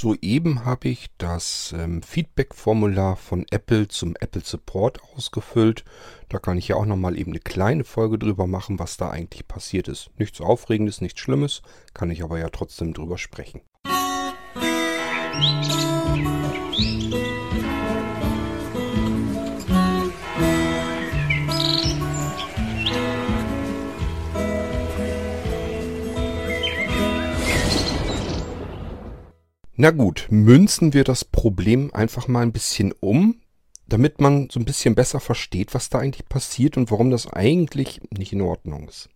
Soeben habe ich das ähm, Feedback-Formular von Apple zum Apple Support ausgefüllt. Da kann ich ja auch nochmal eben eine kleine Folge drüber machen, was da eigentlich passiert ist. Nichts Aufregendes, nichts Schlimmes, kann ich aber ja trotzdem drüber sprechen. Na gut, münzen wir das Problem einfach mal ein bisschen um, damit man so ein bisschen besser versteht, was da eigentlich passiert und warum das eigentlich nicht in Ordnung ist.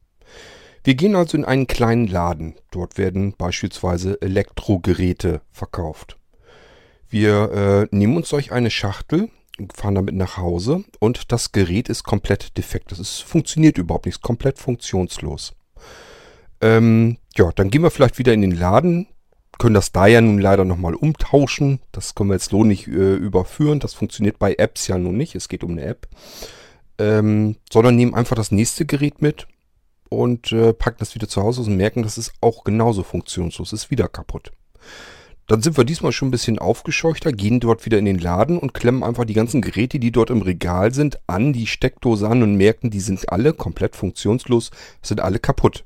Wir gehen also in einen kleinen Laden. Dort werden beispielsweise Elektrogeräte verkauft. Wir äh, nehmen uns solch eine Schachtel, fahren damit nach Hause und das Gerät ist komplett defekt. Das funktioniert überhaupt nicht, ist komplett funktionslos. Ähm, ja, dann gehen wir vielleicht wieder in den Laden, können das da ja nun leider nochmal umtauschen. Das können wir jetzt so nicht äh, überführen. Das funktioniert bei Apps ja nun nicht. Es geht um eine App. Ähm, sondern nehmen einfach das nächste Gerät mit und äh, packen das wieder zu Hause und merken, das ist auch genauso funktionslos, ist wieder kaputt. Dann sind wir diesmal schon ein bisschen aufgescheuchter, gehen dort wieder in den Laden und klemmen einfach die ganzen Geräte, die dort im Regal sind, an die Steckdose an und merken, die sind alle komplett funktionslos, sind alle kaputt.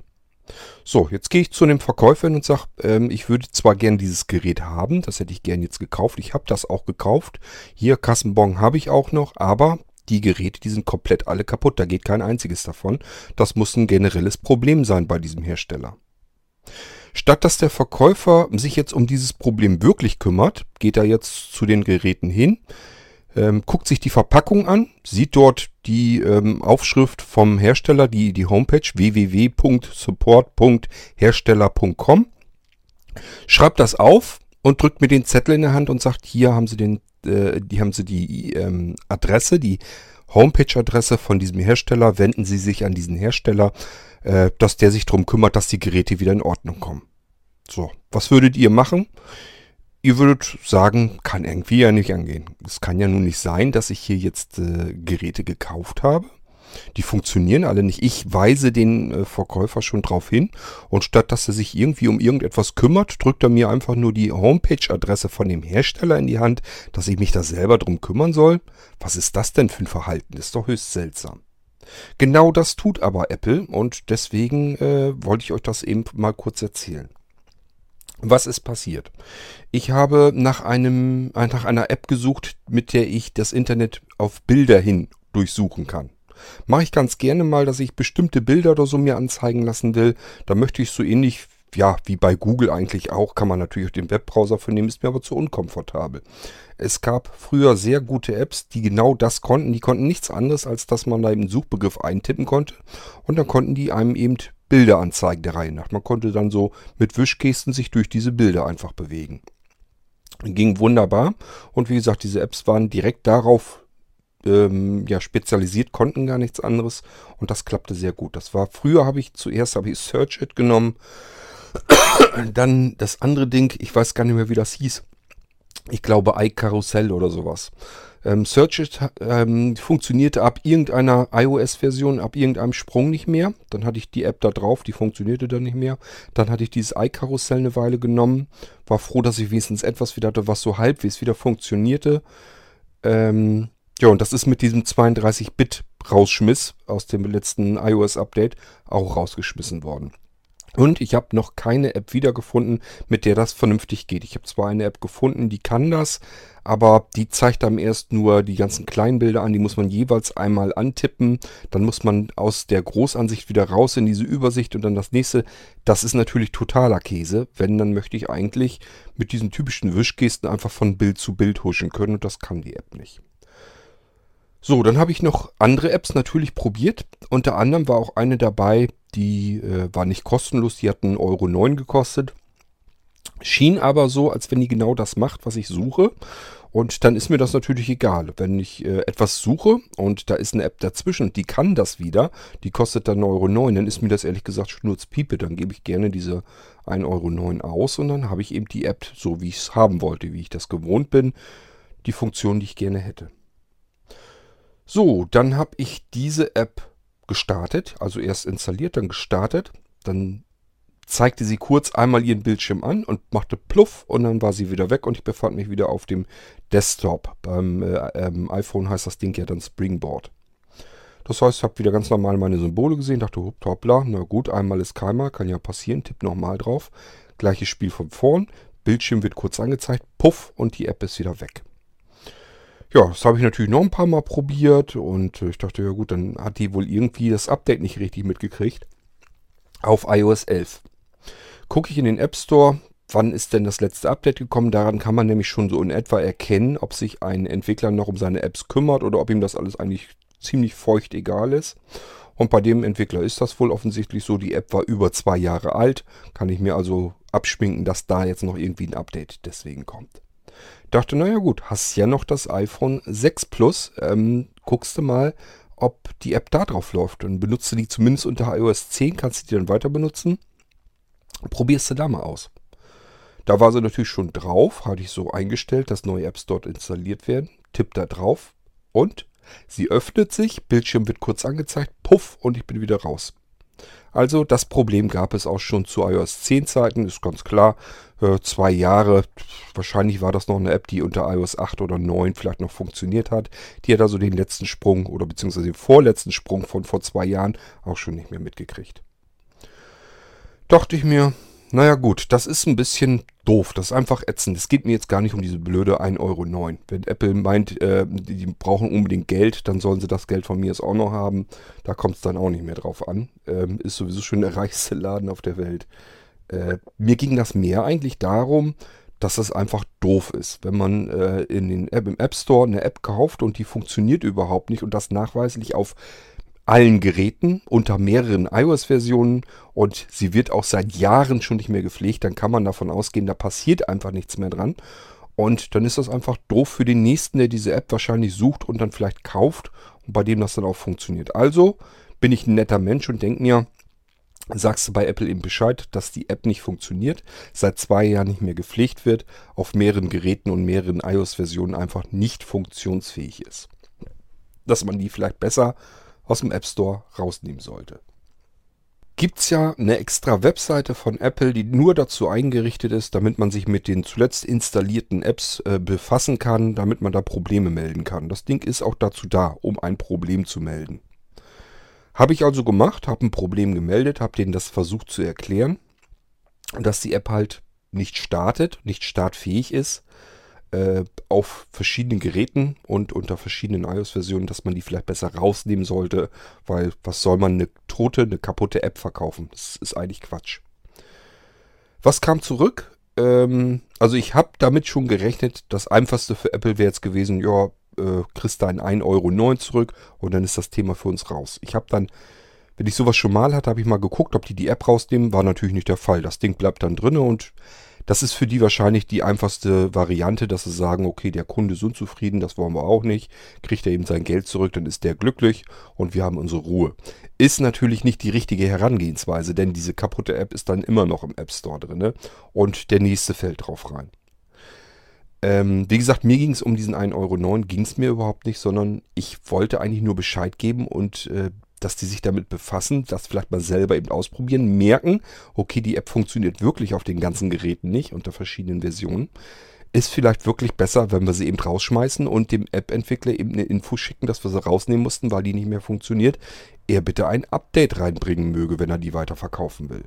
So, jetzt gehe ich zu dem Verkäufer und sage, ähm, ich würde zwar gern dieses Gerät haben, das hätte ich gern jetzt gekauft. Ich habe das auch gekauft. Hier Kassenbon habe ich auch noch, aber die Geräte, die sind komplett alle kaputt. Da geht kein einziges davon. Das muss ein generelles Problem sein bei diesem Hersteller. Statt dass der Verkäufer sich jetzt um dieses Problem wirklich kümmert, geht er jetzt zu den Geräten hin, ähm, guckt sich die Verpackung an, sieht dort die ähm, Aufschrift vom Hersteller, die, die Homepage www.support.hersteller.com, schreibt das auf und drückt mir den Zettel in der Hand und sagt, hier haben Sie den, äh, die haben Sie die ähm, Adresse, die Homepage-Adresse von diesem Hersteller, wenden Sie sich an diesen Hersteller, äh, dass der sich darum kümmert, dass die Geräte wieder in Ordnung kommen. So, was würdet ihr machen? Ihr würdet sagen, kann irgendwie ja nicht angehen. Es kann ja nun nicht sein, dass ich hier jetzt äh, Geräte gekauft habe. Die funktionieren alle nicht. Ich weise den äh, Verkäufer schon drauf hin und statt dass er sich irgendwie um irgendetwas kümmert, drückt er mir einfach nur die Homepage-Adresse von dem Hersteller in die Hand, dass ich mich da selber drum kümmern soll. Was ist das denn für ein Verhalten? Ist doch höchst seltsam. Genau das tut aber Apple und deswegen äh, wollte ich euch das eben mal kurz erzählen. Was ist passiert? Ich habe nach einem, nach einer App gesucht, mit der ich das Internet auf Bilder hin durchsuchen kann. Mache ich ganz gerne mal, dass ich bestimmte Bilder oder so mir anzeigen lassen will. Da möchte ich so ähnlich, ja, wie bei Google eigentlich auch, kann man natürlich auch den Webbrowser für nehmen, ist mir aber zu unkomfortabel. Es gab früher sehr gute Apps, die genau das konnten. Die konnten nichts anderes, als dass man da eben einen Suchbegriff eintippen konnte. Und dann konnten die einem eben Bilder anzeigen der Reihe nach. Man konnte dann so mit Wischgesten sich durch diese Bilder einfach bewegen. Ging wunderbar. Und wie gesagt, diese Apps waren direkt darauf ähm, ja, spezialisiert, konnten gar nichts anderes. Und das klappte sehr gut. Das war, früher habe ich zuerst habe ich Search It genommen. Dann das andere Ding, ich weiß gar nicht mehr, wie das hieß. Ich glaube iCarousel oder sowas. Ähm, Search ähm, funktionierte ab irgendeiner iOS-Version, ab irgendeinem Sprung nicht mehr. Dann hatte ich die App da drauf, die funktionierte dann nicht mehr. Dann hatte ich dieses iCarousel eine Weile genommen. War froh, dass ich wenigstens etwas wieder hatte, was so halbwegs wieder funktionierte. Ähm, ja, und das ist mit diesem 32-Bit-Rausschmiss aus dem letzten iOS-Update auch rausgeschmissen worden. Und ich habe noch keine App wiedergefunden, mit der das vernünftig geht. Ich habe zwar eine App gefunden, die kann das, aber die zeigt einem erst nur die ganzen kleinen Bilder an. Die muss man jeweils einmal antippen. Dann muss man aus der Großansicht wieder raus in diese Übersicht und dann das nächste. Das ist natürlich totaler Käse. Wenn, dann möchte ich eigentlich mit diesen typischen Wischgesten einfach von Bild zu Bild huschen können und das kann die App nicht. So, dann habe ich noch andere Apps natürlich probiert. Unter anderem war auch eine dabei, die äh, war nicht kostenlos, die hat 1,09 Euro gekostet. Schien aber so, als wenn die genau das macht, was ich suche. Und dann ist mir das natürlich egal. Wenn ich äh, etwas suche und da ist eine App dazwischen, die kann das wieder, die kostet dann 1,09 Euro, dann ist mir das ehrlich gesagt Schnurzpiepe. Dann gebe ich gerne diese 1,09 Euro aus und dann habe ich eben die App so, wie ich es haben wollte, wie ich das gewohnt bin. Die Funktion, die ich gerne hätte. So, dann habe ich diese App gestartet, also erst installiert, dann gestartet, dann zeigte sie kurz einmal ihren Bildschirm an und machte Pluff und dann war sie wieder weg und ich befand mich wieder auf dem Desktop. Beim äh, ähm, iPhone heißt das Ding ja dann Springboard. Das heißt, ich habe wieder ganz normal meine Symbole gesehen, dachte, hoppla, na gut, einmal ist keimer, kann ja passieren, tipp nochmal drauf. Gleiches Spiel von vorn, Bildschirm wird kurz angezeigt, puff und die App ist wieder weg. Ja, das habe ich natürlich noch ein paar Mal probiert und ich dachte, ja gut, dann hat die wohl irgendwie das Update nicht richtig mitgekriegt. Auf iOS 11. Gucke ich in den App Store, wann ist denn das letzte Update gekommen? Daran kann man nämlich schon so in etwa erkennen, ob sich ein Entwickler noch um seine Apps kümmert oder ob ihm das alles eigentlich ziemlich feucht egal ist. Und bei dem Entwickler ist das wohl offensichtlich so. Die App war über zwei Jahre alt. Kann ich mir also abschminken, dass da jetzt noch irgendwie ein Update deswegen kommt. Dachte, naja gut, hast ja noch das iPhone 6 Plus. Ähm, guckst du mal, ob die App da drauf läuft. Und benutzt du die zumindest unter iOS 10, kannst du die dann weiter benutzen. Probierst du da mal aus. Da war sie natürlich schon drauf, hatte ich so eingestellt, dass neue Apps dort installiert werden. Tipp da drauf und sie öffnet sich, Bildschirm wird kurz angezeigt, puff und ich bin wieder raus. Also das Problem gab es auch schon zu iOS 10 Zeiten, ist ganz klar. Äh, zwei Jahre, wahrscheinlich war das noch eine App, die unter iOS 8 oder 9 vielleicht noch funktioniert hat. Die hat also den letzten Sprung oder beziehungsweise den vorletzten Sprung von vor zwei Jahren auch schon nicht mehr mitgekriegt. Dachte ich mir, naja gut, das ist ein bisschen doof. Das ist einfach ätzend. Es geht mir jetzt gar nicht um diese blöde 1,09 Euro. Wenn Apple meint, äh, die brauchen unbedingt Geld, dann sollen sie das Geld von mir jetzt auch noch haben. Da kommt es dann auch nicht mehr drauf an. Ähm, ist sowieso schon der reichste Laden auf der Welt. Äh, mir ging das mehr eigentlich darum, dass das einfach doof ist. Wenn man äh, in den App, im App Store eine App kauft und die funktioniert überhaupt nicht und das nachweislich auf allen Geräten unter mehreren iOS-Versionen und sie wird auch seit Jahren schon nicht mehr gepflegt, dann kann man davon ausgehen, da passiert einfach nichts mehr dran. Und dann ist das einfach doof für den nächsten, der diese App wahrscheinlich sucht und dann vielleicht kauft und bei dem das dann auch funktioniert. Also bin ich ein netter Mensch und denke mir, sagst du bei Apple eben Bescheid, dass die App nicht funktioniert, seit zwei Jahren nicht mehr gepflegt wird, auf mehreren Geräten und mehreren iOS-Versionen einfach nicht funktionsfähig ist. Dass man die vielleicht besser aus dem App Store rausnehmen sollte. Gibt es ja eine extra Webseite von Apple, die nur dazu eingerichtet ist, damit man sich mit den zuletzt installierten Apps äh, befassen kann, damit man da Probleme melden kann. Das Ding ist auch dazu da, um ein Problem zu melden. Habe ich also gemacht, habe ein Problem gemeldet, habe denen das versucht zu erklären, dass die App halt nicht startet, nicht startfähig ist äh, auf verschiedenen Geräten und unter verschiedenen iOS-Versionen, dass man die vielleicht besser rausnehmen sollte, weil was soll man eine tote, eine kaputte App verkaufen? Das ist eigentlich Quatsch. Was kam zurück? Ähm, also ich habe damit schon gerechnet, das einfachste für Apple wäre jetzt gewesen, ja, äh, kriegst deinen 1,09 Euro zurück und dann ist das Thema für uns raus. Ich habe dann wenn ich sowas schon mal hatte, habe ich mal geguckt, ob die die App rausnehmen. War natürlich nicht der Fall. Das Ding bleibt dann drin und das ist für die wahrscheinlich die einfachste Variante, dass sie sagen, okay, der Kunde ist unzufrieden, das wollen wir auch nicht. Kriegt er eben sein Geld zurück, dann ist der glücklich und wir haben unsere Ruhe. Ist natürlich nicht die richtige Herangehensweise, denn diese kaputte App ist dann immer noch im App Store drin ne? und der nächste fällt drauf rein. Ähm, wie gesagt, mir ging es um diesen 1,09 Euro, ging es mir überhaupt nicht, sondern ich wollte eigentlich nur Bescheid geben und äh, dass die sich damit befassen, das vielleicht mal selber eben ausprobieren, merken, okay, die App funktioniert wirklich auf den ganzen Geräten nicht unter verschiedenen Versionen. Ist vielleicht wirklich besser, wenn wir sie eben rausschmeißen und dem App-Entwickler eben eine Info schicken, dass wir sie rausnehmen mussten, weil die nicht mehr funktioniert. Er bitte ein Update reinbringen möge, wenn er die weiterverkaufen will.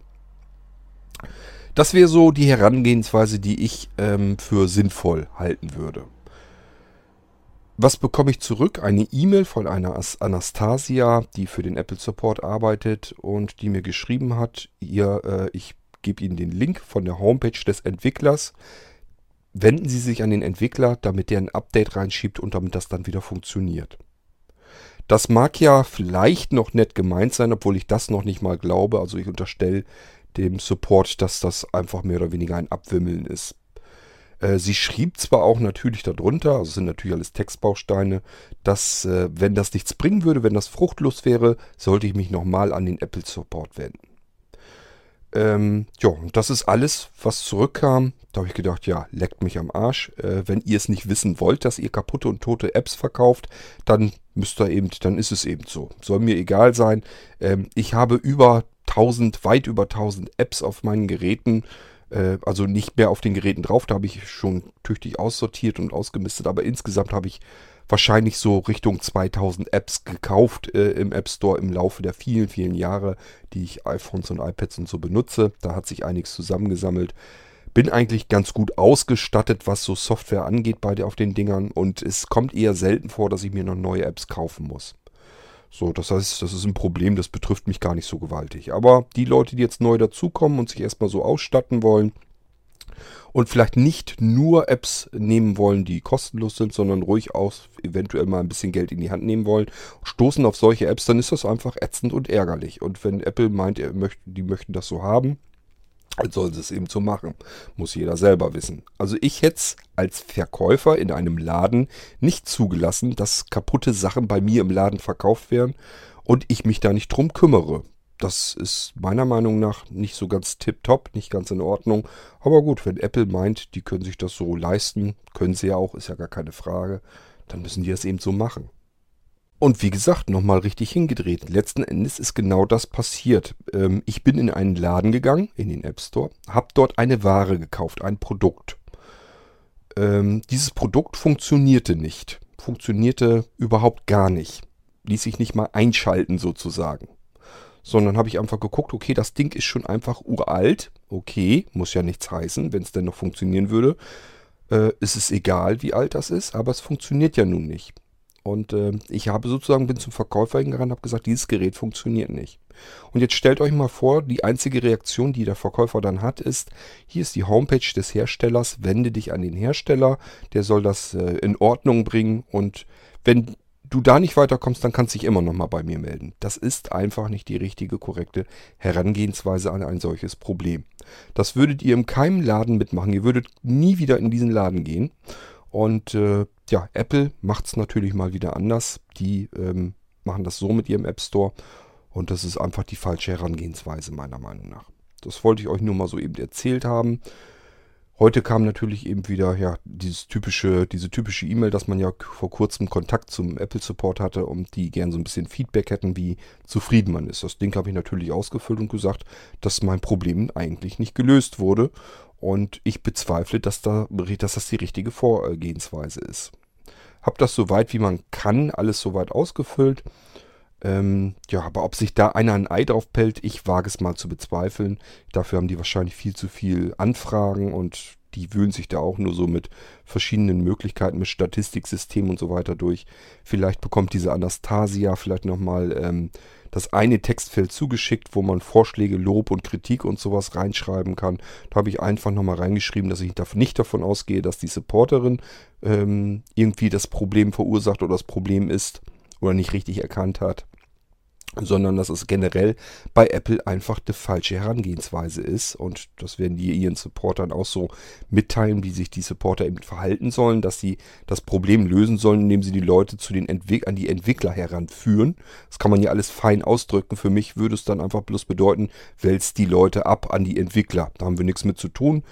Das wäre so die Herangehensweise, die ich ähm, für sinnvoll halten würde. Was bekomme ich zurück? Eine E-Mail von einer Anastasia, die für den Apple Support arbeitet und die mir geschrieben hat, ihr, äh, ich gebe Ihnen den Link von der Homepage des Entwicklers. Wenden Sie sich an den Entwickler, damit der ein Update reinschiebt und damit das dann wieder funktioniert. Das mag ja vielleicht noch nett gemeint sein, obwohl ich das noch nicht mal glaube. Also ich unterstelle dem Support, dass das einfach mehr oder weniger ein Abwimmeln ist. Äh, sie schrieb zwar auch natürlich darunter, also sind natürlich alles Textbausteine, dass äh, wenn das nichts bringen würde, wenn das fruchtlos wäre, sollte ich mich nochmal an den Apple Support wenden. Ähm, ja, das ist alles, was zurückkam. Da habe ich gedacht, ja, leckt mich am Arsch. Äh, wenn ihr es nicht wissen wollt, dass ihr kaputte und tote Apps verkauft, dann müsst ihr eben, dann ist es eben so. Soll mir egal sein. Ähm, ich habe über 1000, weit über 1000 Apps auf meinen Geräten. Äh, also nicht mehr auf den Geräten drauf, da habe ich schon tüchtig aussortiert und ausgemistet. Aber insgesamt habe ich wahrscheinlich so Richtung 2000 Apps gekauft äh, im App Store im Laufe der vielen, vielen Jahre, die ich iPhones und iPads und so benutze. Da hat sich einiges zusammengesammelt. Bin eigentlich ganz gut ausgestattet, was so Software angeht bei der auf den Dingern und es kommt eher selten vor, dass ich mir noch neue Apps kaufen muss. So, das heißt, das ist ein Problem, das betrifft mich gar nicht so gewaltig. Aber die Leute, die jetzt neu dazukommen und sich erstmal so ausstatten wollen, und vielleicht nicht nur Apps nehmen wollen, die kostenlos sind, sondern ruhig auch eventuell mal ein bisschen Geld in die Hand nehmen wollen, stoßen auf solche Apps, dann ist das einfach ätzend und ärgerlich. Und wenn Apple meint, möchte, die möchten das so haben, sollen sie es eben so machen. Muss jeder selber wissen. Also ich hätte es als Verkäufer in einem Laden nicht zugelassen, dass kaputte Sachen bei mir im Laden verkauft werden und ich mich da nicht drum kümmere. Das ist meiner Meinung nach nicht so ganz tipptopp, nicht ganz in Ordnung. Aber gut, wenn Apple meint, die können sich das so leisten, können sie ja auch, ist ja gar keine Frage, dann müssen die das eben so machen. Und wie gesagt, nochmal richtig hingedreht. Letzten Endes ist genau das passiert. Ähm, ich bin in einen Laden gegangen, in den App Store, habe dort eine Ware gekauft, ein Produkt. Ähm, dieses Produkt funktionierte nicht. Funktionierte überhaupt gar nicht. Ließ sich nicht mal einschalten sozusagen sondern habe ich einfach geguckt, okay, das Ding ist schon einfach uralt. Okay, muss ja nichts heißen, wenn es denn noch funktionieren würde. Äh, ist es egal, wie alt das ist, aber es funktioniert ja nun nicht. Und äh, ich habe sozusagen, bin zum Verkäufer hingegangen und habe gesagt, dieses Gerät funktioniert nicht. Und jetzt stellt euch mal vor, die einzige Reaktion, die der Verkäufer dann hat, ist, hier ist die Homepage des Herstellers, wende dich an den Hersteller, der soll das äh, in Ordnung bringen und wenn du da nicht weiterkommst, dann kannst du dich immer noch mal bei mir melden. Das ist einfach nicht die richtige, korrekte Herangehensweise an ein solches Problem. Das würdet ihr im keinem Laden mitmachen. Ihr würdet nie wieder in diesen Laden gehen. Und äh, ja, Apple macht es natürlich mal wieder anders. Die ähm, machen das so mit ihrem App Store. Und das ist einfach die falsche Herangehensweise meiner Meinung nach. Das wollte ich euch nur mal so eben erzählt haben. Heute kam natürlich eben wieder ja dieses typische, diese typische E-Mail, dass man ja vor kurzem Kontakt zum Apple Support hatte und die gern so ein bisschen Feedback hätten, wie zufrieden man ist. Das Ding habe ich natürlich ausgefüllt und gesagt, dass mein Problem eigentlich nicht gelöst wurde. Und ich bezweifle, dass, da, dass das die richtige Vorgehensweise ist. Hab das so weit wie man kann, alles soweit ausgefüllt. Ähm, ja, aber ob sich da einer ein Ei drauf pellt, ich wage es mal zu bezweifeln. Dafür haben die wahrscheinlich viel zu viel Anfragen und die wühlen sich da auch nur so mit verschiedenen Möglichkeiten, mit Statistiksystemen und so weiter durch. Vielleicht bekommt diese Anastasia vielleicht nochmal ähm, das eine Textfeld zugeschickt, wo man Vorschläge, Lob und Kritik und sowas reinschreiben kann. Da habe ich einfach nochmal reingeschrieben, dass ich nicht davon ausgehe, dass die Supporterin ähm, irgendwie das Problem verursacht oder das Problem ist oder nicht richtig erkannt hat sondern dass es generell bei Apple einfach die falsche Herangehensweise ist. Und das werden die ihren Supportern auch so mitteilen, wie sich die Supporter eben verhalten sollen, dass sie das Problem lösen sollen, indem sie die Leute zu den Entwick an die Entwickler heranführen. Das kann man ja alles fein ausdrücken. Für mich würde es dann einfach bloß bedeuten, wälzt die Leute ab an die Entwickler. Da haben wir nichts mit zu tun.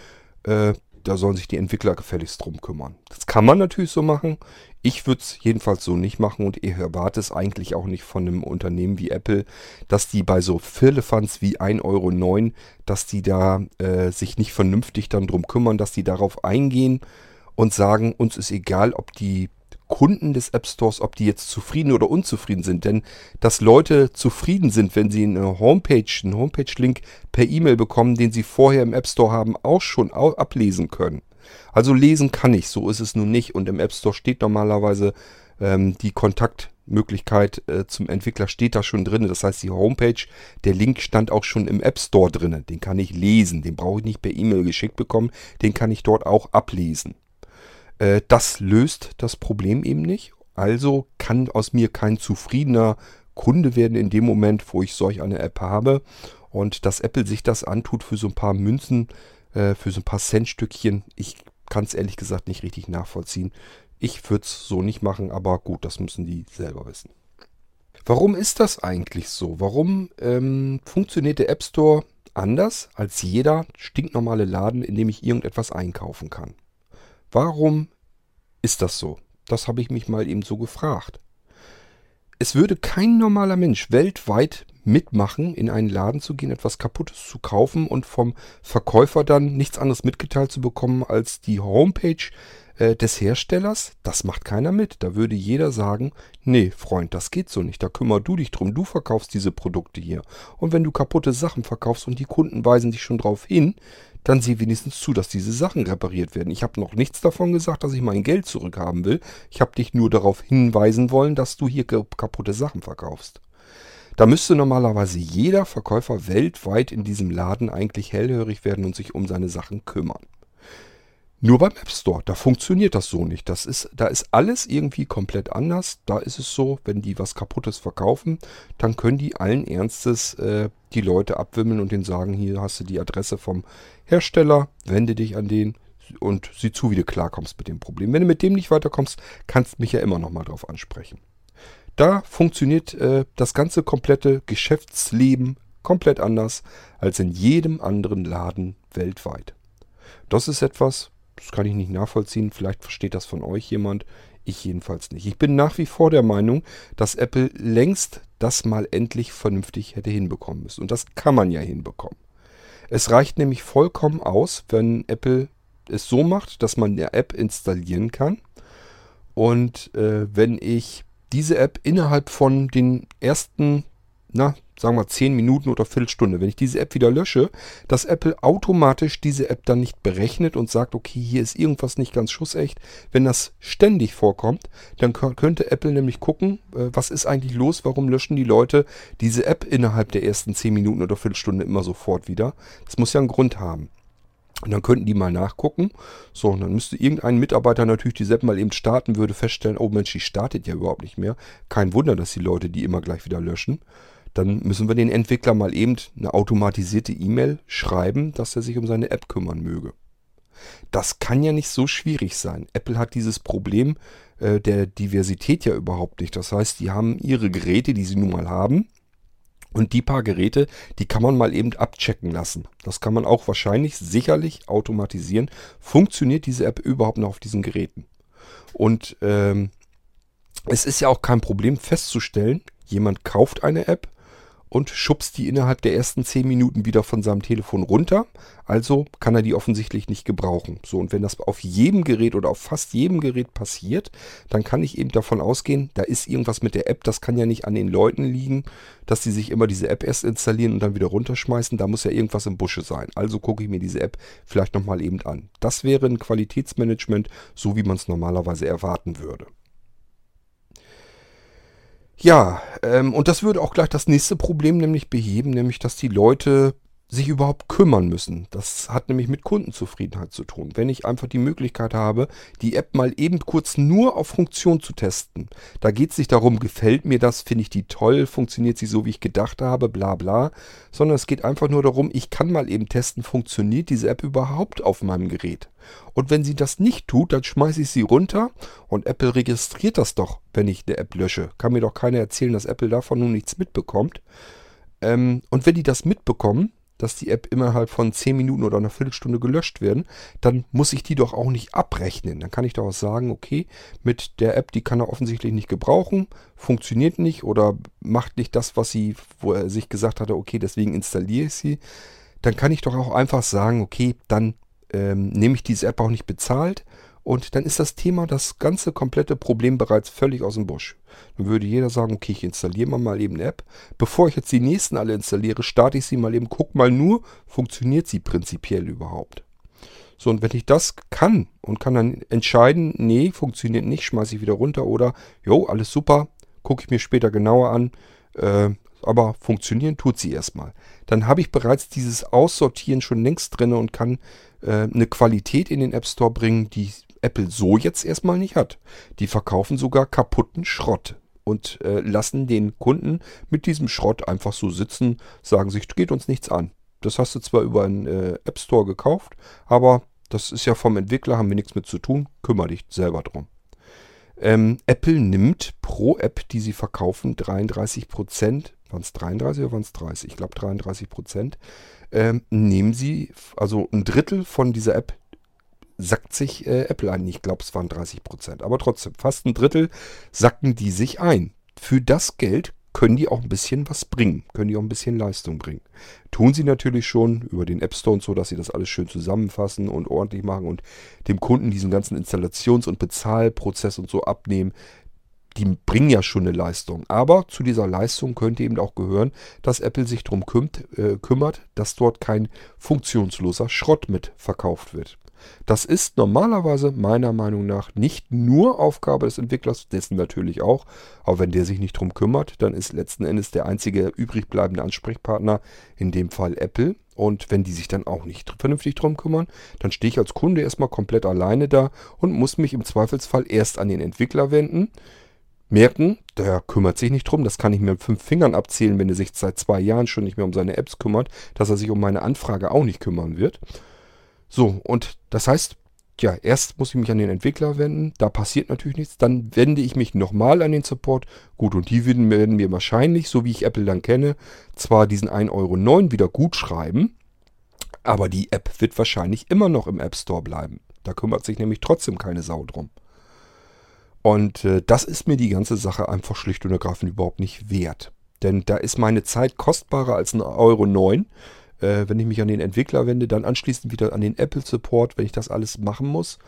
Äh, da sollen sich die Entwickler gefälligst drum kümmern. Das kann man natürlich so machen. Ich würde es jedenfalls so nicht machen und ich erwarte es eigentlich auch nicht von einem Unternehmen wie Apple, dass die bei so Firlefanz wie 1,09 Euro, dass die da äh, sich nicht vernünftig dann drum kümmern, dass die darauf eingehen und sagen, uns ist egal, ob die Kunden des App Stores, ob die jetzt zufrieden oder unzufrieden sind. Denn dass Leute zufrieden sind, wenn sie eine Homepage, einen Homepage-Link per E-Mail bekommen, den sie vorher im App Store haben, auch schon ablesen können. Also lesen kann ich, so ist es nun nicht. Und im App Store steht normalerweise ähm, die Kontaktmöglichkeit äh, zum Entwickler steht da schon drin. Das heißt, die Homepage, der Link stand auch schon im App Store drin. Den kann ich lesen. Den brauche ich nicht per E-Mail geschickt bekommen. Den kann ich dort auch ablesen. Äh, das löst das Problem eben nicht. Also kann aus mir kein zufriedener Kunde werden in dem Moment, wo ich solch eine App habe. Und dass Apple sich das antut für so ein paar Münzen, äh, für so ein paar Centstückchen, ich kann es ehrlich gesagt nicht richtig nachvollziehen. Ich würde es so nicht machen, aber gut, das müssen die selber wissen. Warum ist das eigentlich so? Warum ähm, funktioniert der App Store anders als jeder stinknormale Laden, in dem ich irgendetwas einkaufen kann? Warum ist das so? Das habe ich mich mal eben so gefragt. Es würde kein normaler Mensch weltweit mitmachen, in einen Laden zu gehen, etwas Kaputtes zu kaufen und vom Verkäufer dann nichts anderes mitgeteilt zu bekommen als die Homepage äh, des Herstellers? Das macht keiner mit. Da würde jeder sagen, nee, Freund, das geht so nicht. Da kümmer du dich drum. Du verkaufst diese Produkte hier. Und wenn du kaputte Sachen verkaufst und die Kunden weisen dich schon drauf hin, dann sieh wenigstens zu, dass diese Sachen repariert werden. Ich habe noch nichts davon gesagt, dass ich mein Geld zurückhaben will. Ich habe dich nur darauf hinweisen wollen, dass du hier kaputte Sachen verkaufst. Da müsste normalerweise jeder Verkäufer weltweit in diesem Laden eigentlich hellhörig werden und sich um seine Sachen kümmern. Nur beim App Store, da funktioniert das so nicht. Das ist, da ist alles irgendwie komplett anders. Da ist es so, wenn die was Kaputtes verkaufen, dann können die allen Ernstes äh, die Leute abwimmeln und denen sagen, hier hast du die Adresse vom Hersteller, wende dich an den und sieh zu, wie du klarkommst mit dem Problem. Wenn du mit dem nicht weiterkommst, kannst du mich ja immer noch mal drauf ansprechen. Da funktioniert äh, das ganze komplette Geschäftsleben komplett anders als in jedem anderen Laden weltweit. Das ist etwas, das kann ich nicht nachvollziehen. Vielleicht versteht das von euch jemand. Ich jedenfalls nicht. Ich bin nach wie vor der Meinung, dass Apple längst das mal endlich vernünftig hätte hinbekommen müssen. Und das kann man ja hinbekommen. Es reicht nämlich vollkommen aus, wenn Apple es so macht, dass man eine App installieren kann. Und äh, wenn ich diese App innerhalb von den ersten, na, sagen wir 10 Minuten oder Viertelstunde, wenn ich diese App wieder lösche, dass Apple automatisch diese App dann nicht berechnet und sagt, okay, hier ist irgendwas nicht ganz schussecht. Wenn das ständig vorkommt, dann könnte Apple nämlich gucken, äh, was ist eigentlich los, warum löschen die Leute diese App innerhalb der ersten 10 Minuten oder Viertelstunde immer sofort wieder. Das muss ja einen Grund haben. Und dann könnten die mal nachgucken. So, und dann müsste irgendein Mitarbeiter natürlich die App mal eben starten, würde feststellen, oh Mensch, die startet ja überhaupt nicht mehr. Kein Wunder, dass die Leute die immer gleich wieder löschen. Dann müssen wir den Entwickler mal eben eine automatisierte E-Mail schreiben, dass er sich um seine App kümmern möge. Das kann ja nicht so schwierig sein. Apple hat dieses Problem äh, der Diversität ja überhaupt nicht. Das heißt, die haben ihre Geräte, die sie nun mal haben, und die paar Geräte, die kann man mal eben abchecken lassen. Das kann man auch wahrscheinlich sicherlich automatisieren. Funktioniert diese App überhaupt noch auf diesen Geräten? Und ähm, es ist ja auch kein Problem festzustellen, jemand kauft eine App und schubst die innerhalb der ersten 10 Minuten wieder von seinem Telefon runter. Also kann er die offensichtlich nicht gebrauchen. So, und wenn das auf jedem Gerät oder auf fast jedem Gerät passiert, dann kann ich eben davon ausgehen, da ist irgendwas mit der App. Das kann ja nicht an den Leuten liegen, dass die sich immer diese App erst installieren und dann wieder runterschmeißen. Da muss ja irgendwas im Busche sein. Also gucke ich mir diese App vielleicht nochmal eben an. Das wäre ein Qualitätsmanagement, so wie man es normalerweise erwarten würde. Ja, ähm, und das würde auch gleich das nächste Problem nämlich beheben, nämlich dass die Leute sich überhaupt kümmern müssen. Das hat nämlich mit Kundenzufriedenheit zu tun. Wenn ich einfach die Möglichkeit habe, die App mal eben kurz nur auf Funktion zu testen. Da geht es nicht darum, gefällt mir das, finde ich die toll, funktioniert sie so, wie ich gedacht habe, bla bla. Sondern es geht einfach nur darum, ich kann mal eben testen, funktioniert diese App überhaupt auf meinem Gerät. Und wenn sie das nicht tut, dann schmeiße ich sie runter und Apple registriert das doch, wenn ich eine App lösche. Kann mir doch keiner erzählen, dass Apple davon nun nichts mitbekommt. Ähm, und wenn die das mitbekommen, dass die App innerhalb von 10 Minuten oder einer Viertelstunde gelöscht werden, dann muss ich die doch auch nicht abrechnen. Dann kann ich doch auch sagen, okay, mit der App, die kann er offensichtlich nicht gebrauchen, funktioniert nicht oder macht nicht das, was sie, wo er sich gesagt hatte, okay, deswegen installiere ich sie. Dann kann ich doch auch einfach sagen, okay, dann ähm, nehme ich diese App auch nicht bezahlt und dann ist das Thema, das ganze komplette Problem bereits völlig aus dem Busch. Dann würde jeder sagen, okay, ich installiere mal eben eine App. Bevor ich jetzt die nächsten alle installiere, starte ich sie mal eben, guck mal nur, funktioniert sie prinzipiell überhaupt. So, und wenn ich das kann und kann dann entscheiden, nee, funktioniert nicht, schmeiße ich wieder runter oder, jo, alles super, gucke ich mir später genauer an, äh, aber funktionieren tut sie erstmal. Dann habe ich bereits dieses Aussortieren schon längst drin und kann äh, eine Qualität in den App Store bringen, die Apple so jetzt erstmal nicht hat. Die verkaufen sogar kaputten Schrott und äh, lassen den Kunden mit diesem Schrott einfach so sitzen, sagen sich, geht uns nichts an. Das hast du zwar über einen äh, App Store gekauft, aber das ist ja vom Entwickler, haben wir nichts mit zu tun, kümmere dich selber drum. Ähm, Apple nimmt pro App, die sie verkaufen, 33 Prozent, waren es 33 oder waren es 30? Ich glaube 33 Prozent, ähm, nehmen sie, also ein Drittel von dieser App sackt sich äh, Apple ein. Ich glaube, es waren 30 Prozent. Aber trotzdem, fast ein Drittel sacken die sich ein. Für das Geld können die auch ein bisschen was bringen, können die auch ein bisschen Leistung bringen. Tun sie natürlich schon über den App Store und so, dass sie das alles schön zusammenfassen und ordentlich machen und dem Kunden diesen ganzen Installations- und Bezahlprozess und so abnehmen. Die bringen ja schon eine Leistung. Aber zu dieser Leistung könnte eben auch gehören, dass Apple sich darum kümmt, äh, kümmert, dass dort kein funktionsloser Schrott mit verkauft wird. Das ist normalerweise meiner Meinung nach nicht nur Aufgabe des Entwicklers, dessen natürlich auch, aber wenn der sich nicht drum kümmert, dann ist letzten Endes der einzige übrig bleibende Ansprechpartner, in dem Fall Apple. Und wenn die sich dann auch nicht vernünftig drum kümmern, dann stehe ich als Kunde erstmal komplett alleine da und muss mich im Zweifelsfall erst an den Entwickler wenden. Merken, der kümmert sich nicht drum, das kann ich mir mit fünf Fingern abzählen, wenn er sich seit zwei Jahren schon nicht mehr um seine Apps kümmert, dass er sich um meine Anfrage auch nicht kümmern wird. So, und das heißt, ja, erst muss ich mich an den Entwickler wenden, da passiert natürlich nichts. Dann wende ich mich nochmal an den Support. Gut, und die werden, werden mir wahrscheinlich, so wie ich Apple dann kenne, zwar diesen 1,09 Euro wieder gut schreiben, aber die App wird wahrscheinlich immer noch im App Store bleiben. Da kümmert sich nämlich trotzdem keine Sau drum. Und äh, das ist mir die ganze Sache einfach schlicht und ergreifend überhaupt nicht wert. Denn da ist meine Zeit kostbarer als ein Euro 9 äh, wenn ich mich an den Entwickler wende, dann anschließend wieder an den Apple Support, wenn ich das alles machen muss.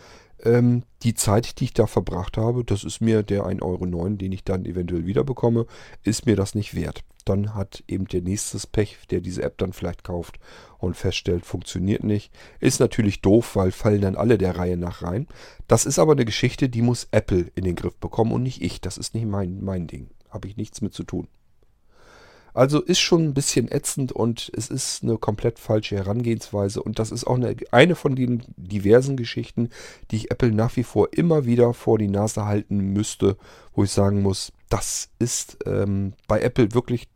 Ähm, die Zeit, die ich da verbracht habe, das ist mir der 1,09 Euro, den ich dann eventuell wieder bekomme, ist mir das nicht wert. Dann hat eben der nächste Pech, der diese App dann vielleicht kauft und feststellt, funktioniert nicht. Ist natürlich doof, weil fallen dann alle der Reihe nach rein. Das ist aber eine Geschichte, die muss Apple in den Griff bekommen und nicht ich. Das ist nicht mein, mein Ding. Habe ich nichts mit zu tun. Also ist schon ein bisschen ätzend und es ist eine komplett falsche Herangehensweise. Und das ist auch eine, eine von den diversen Geschichten, die ich Apple nach wie vor immer wieder vor die Nase halten müsste, wo ich sagen muss, das ist ähm, bei Apple wirklich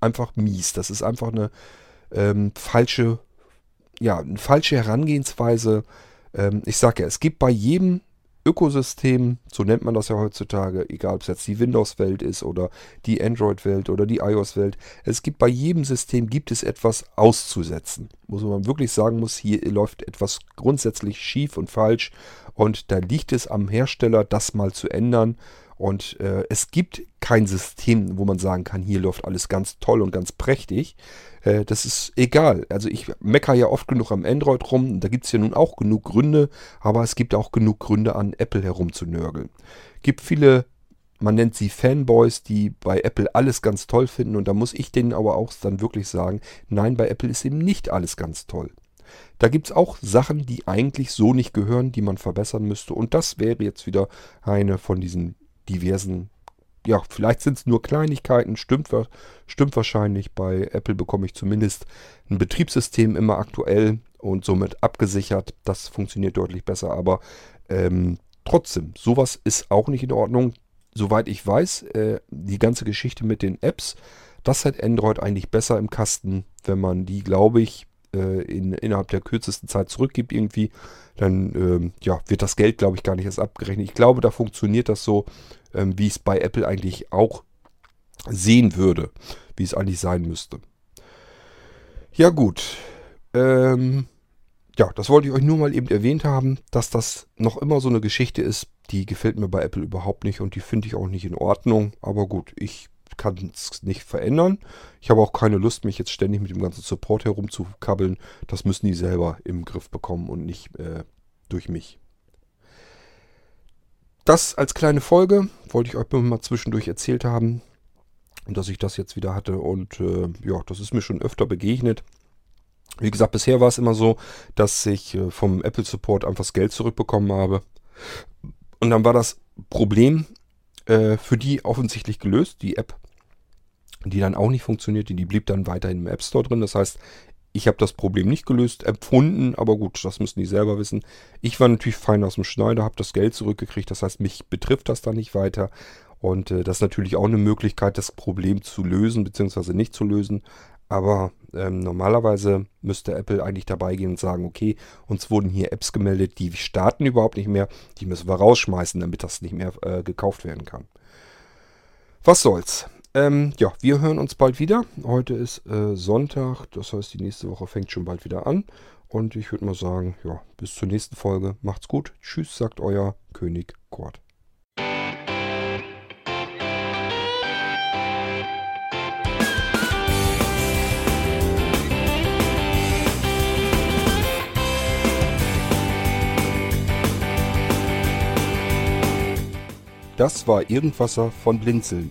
einfach mies. Das ist einfach eine ähm, falsche, ja, eine falsche Herangehensweise. Ähm, ich sage ja, es gibt bei jedem Ökosystem, so nennt man das ja heutzutage, egal ob es jetzt die Windows-Welt ist oder die Android-Welt oder die iOS-Welt. Es gibt bei jedem System gibt es etwas auszusetzen. Muss man wirklich sagen muss, hier läuft etwas grundsätzlich schief und falsch und da liegt es am Hersteller, das mal zu ändern. Und äh, es gibt kein System, wo man sagen kann, hier läuft alles ganz toll und ganz prächtig. Äh, das ist egal. Also ich meckere ja oft genug am Android rum. Da gibt es ja nun auch genug Gründe, aber es gibt auch genug Gründe, an Apple herumzunörgeln. Gibt viele, man nennt sie Fanboys, die bei Apple alles ganz toll finden. Und da muss ich denen aber auch dann wirklich sagen, nein, bei Apple ist eben nicht alles ganz toll. Da gibt es auch Sachen, die eigentlich so nicht gehören, die man verbessern müsste. Und das wäre jetzt wieder eine von diesen diversen ja, vielleicht sind es nur Kleinigkeiten, stimmt, stimmt wahrscheinlich. Bei Apple bekomme ich zumindest ein Betriebssystem immer aktuell und somit abgesichert. Das funktioniert deutlich besser, aber ähm, trotzdem, sowas ist auch nicht in Ordnung. Soweit ich weiß, äh, die ganze Geschichte mit den Apps, das hat Android eigentlich besser im Kasten, wenn man die, glaube ich, äh, in, innerhalb der kürzesten Zeit zurückgibt irgendwie, dann ähm, ja, wird das Geld, glaube ich, gar nicht erst abgerechnet. Ich glaube, da funktioniert das so, ähm, wie es bei Apple eigentlich auch sehen würde, wie es eigentlich sein müsste. Ja gut, ähm, ja, das wollte ich euch nur mal eben erwähnt haben, dass das noch immer so eine Geschichte ist, die gefällt mir bei Apple überhaupt nicht und die finde ich auch nicht in Ordnung. Aber gut, ich kann es nicht verändern. Ich habe auch keine Lust, mich jetzt ständig mit dem ganzen Support herumzukabbeln. Das müssen die selber im Griff bekommen und nicht äh, durch mich. Das als kleine Folge wollte ich euch mal zwischendurch erzählt haben, dass ich das jetzt wieder hatte. Und äh, ja, das ist mir schon öfter begegnet. Wie gesagt, bisher war es immer so, dass ich äh, vom Apple Support einfach das Geld zurückbekommen habe. Und dann war das Problem äh, für die offensichtlich gelöst. Die App die dann auch nicht funktionierte, die blieb dann weiterhin im App Store drin. Das heißt, ich habe das Problem nicht gelöst, empfunden, aber gut, das müssen die selber wissen. Ich war natürlich fein aus dem Schneider, habe das Geld zurückgekriegt, das heißt, mich betrifft das dann nicht weiter. Und äh, das ist natürlich auch eine Möglichkeit, das Problem zu lösen, beziehungsweise nicht zu lösen. Aber ähm, normalerweise müsste Apple eigentlich dabei gehen und sagen, okay, uns wurden hier Apps gemeldet, die starten überhaupt nicht mehr, die müssen wir rausschmeißen, damit das nicht mehr äh, gekauft werden kann. Was soll's. Ähm, ja, wir hören uns bald wieder. Heute ist äh, Sonntag, das heißt, die nächste Woche fängt schon bald wieder an. Und ich würde mal sagen, ja, bis zur nächsten Folge. Macht's gut. Tschüss, sagt euer König Kurt. Das war Irgendwasser von Blinzeln.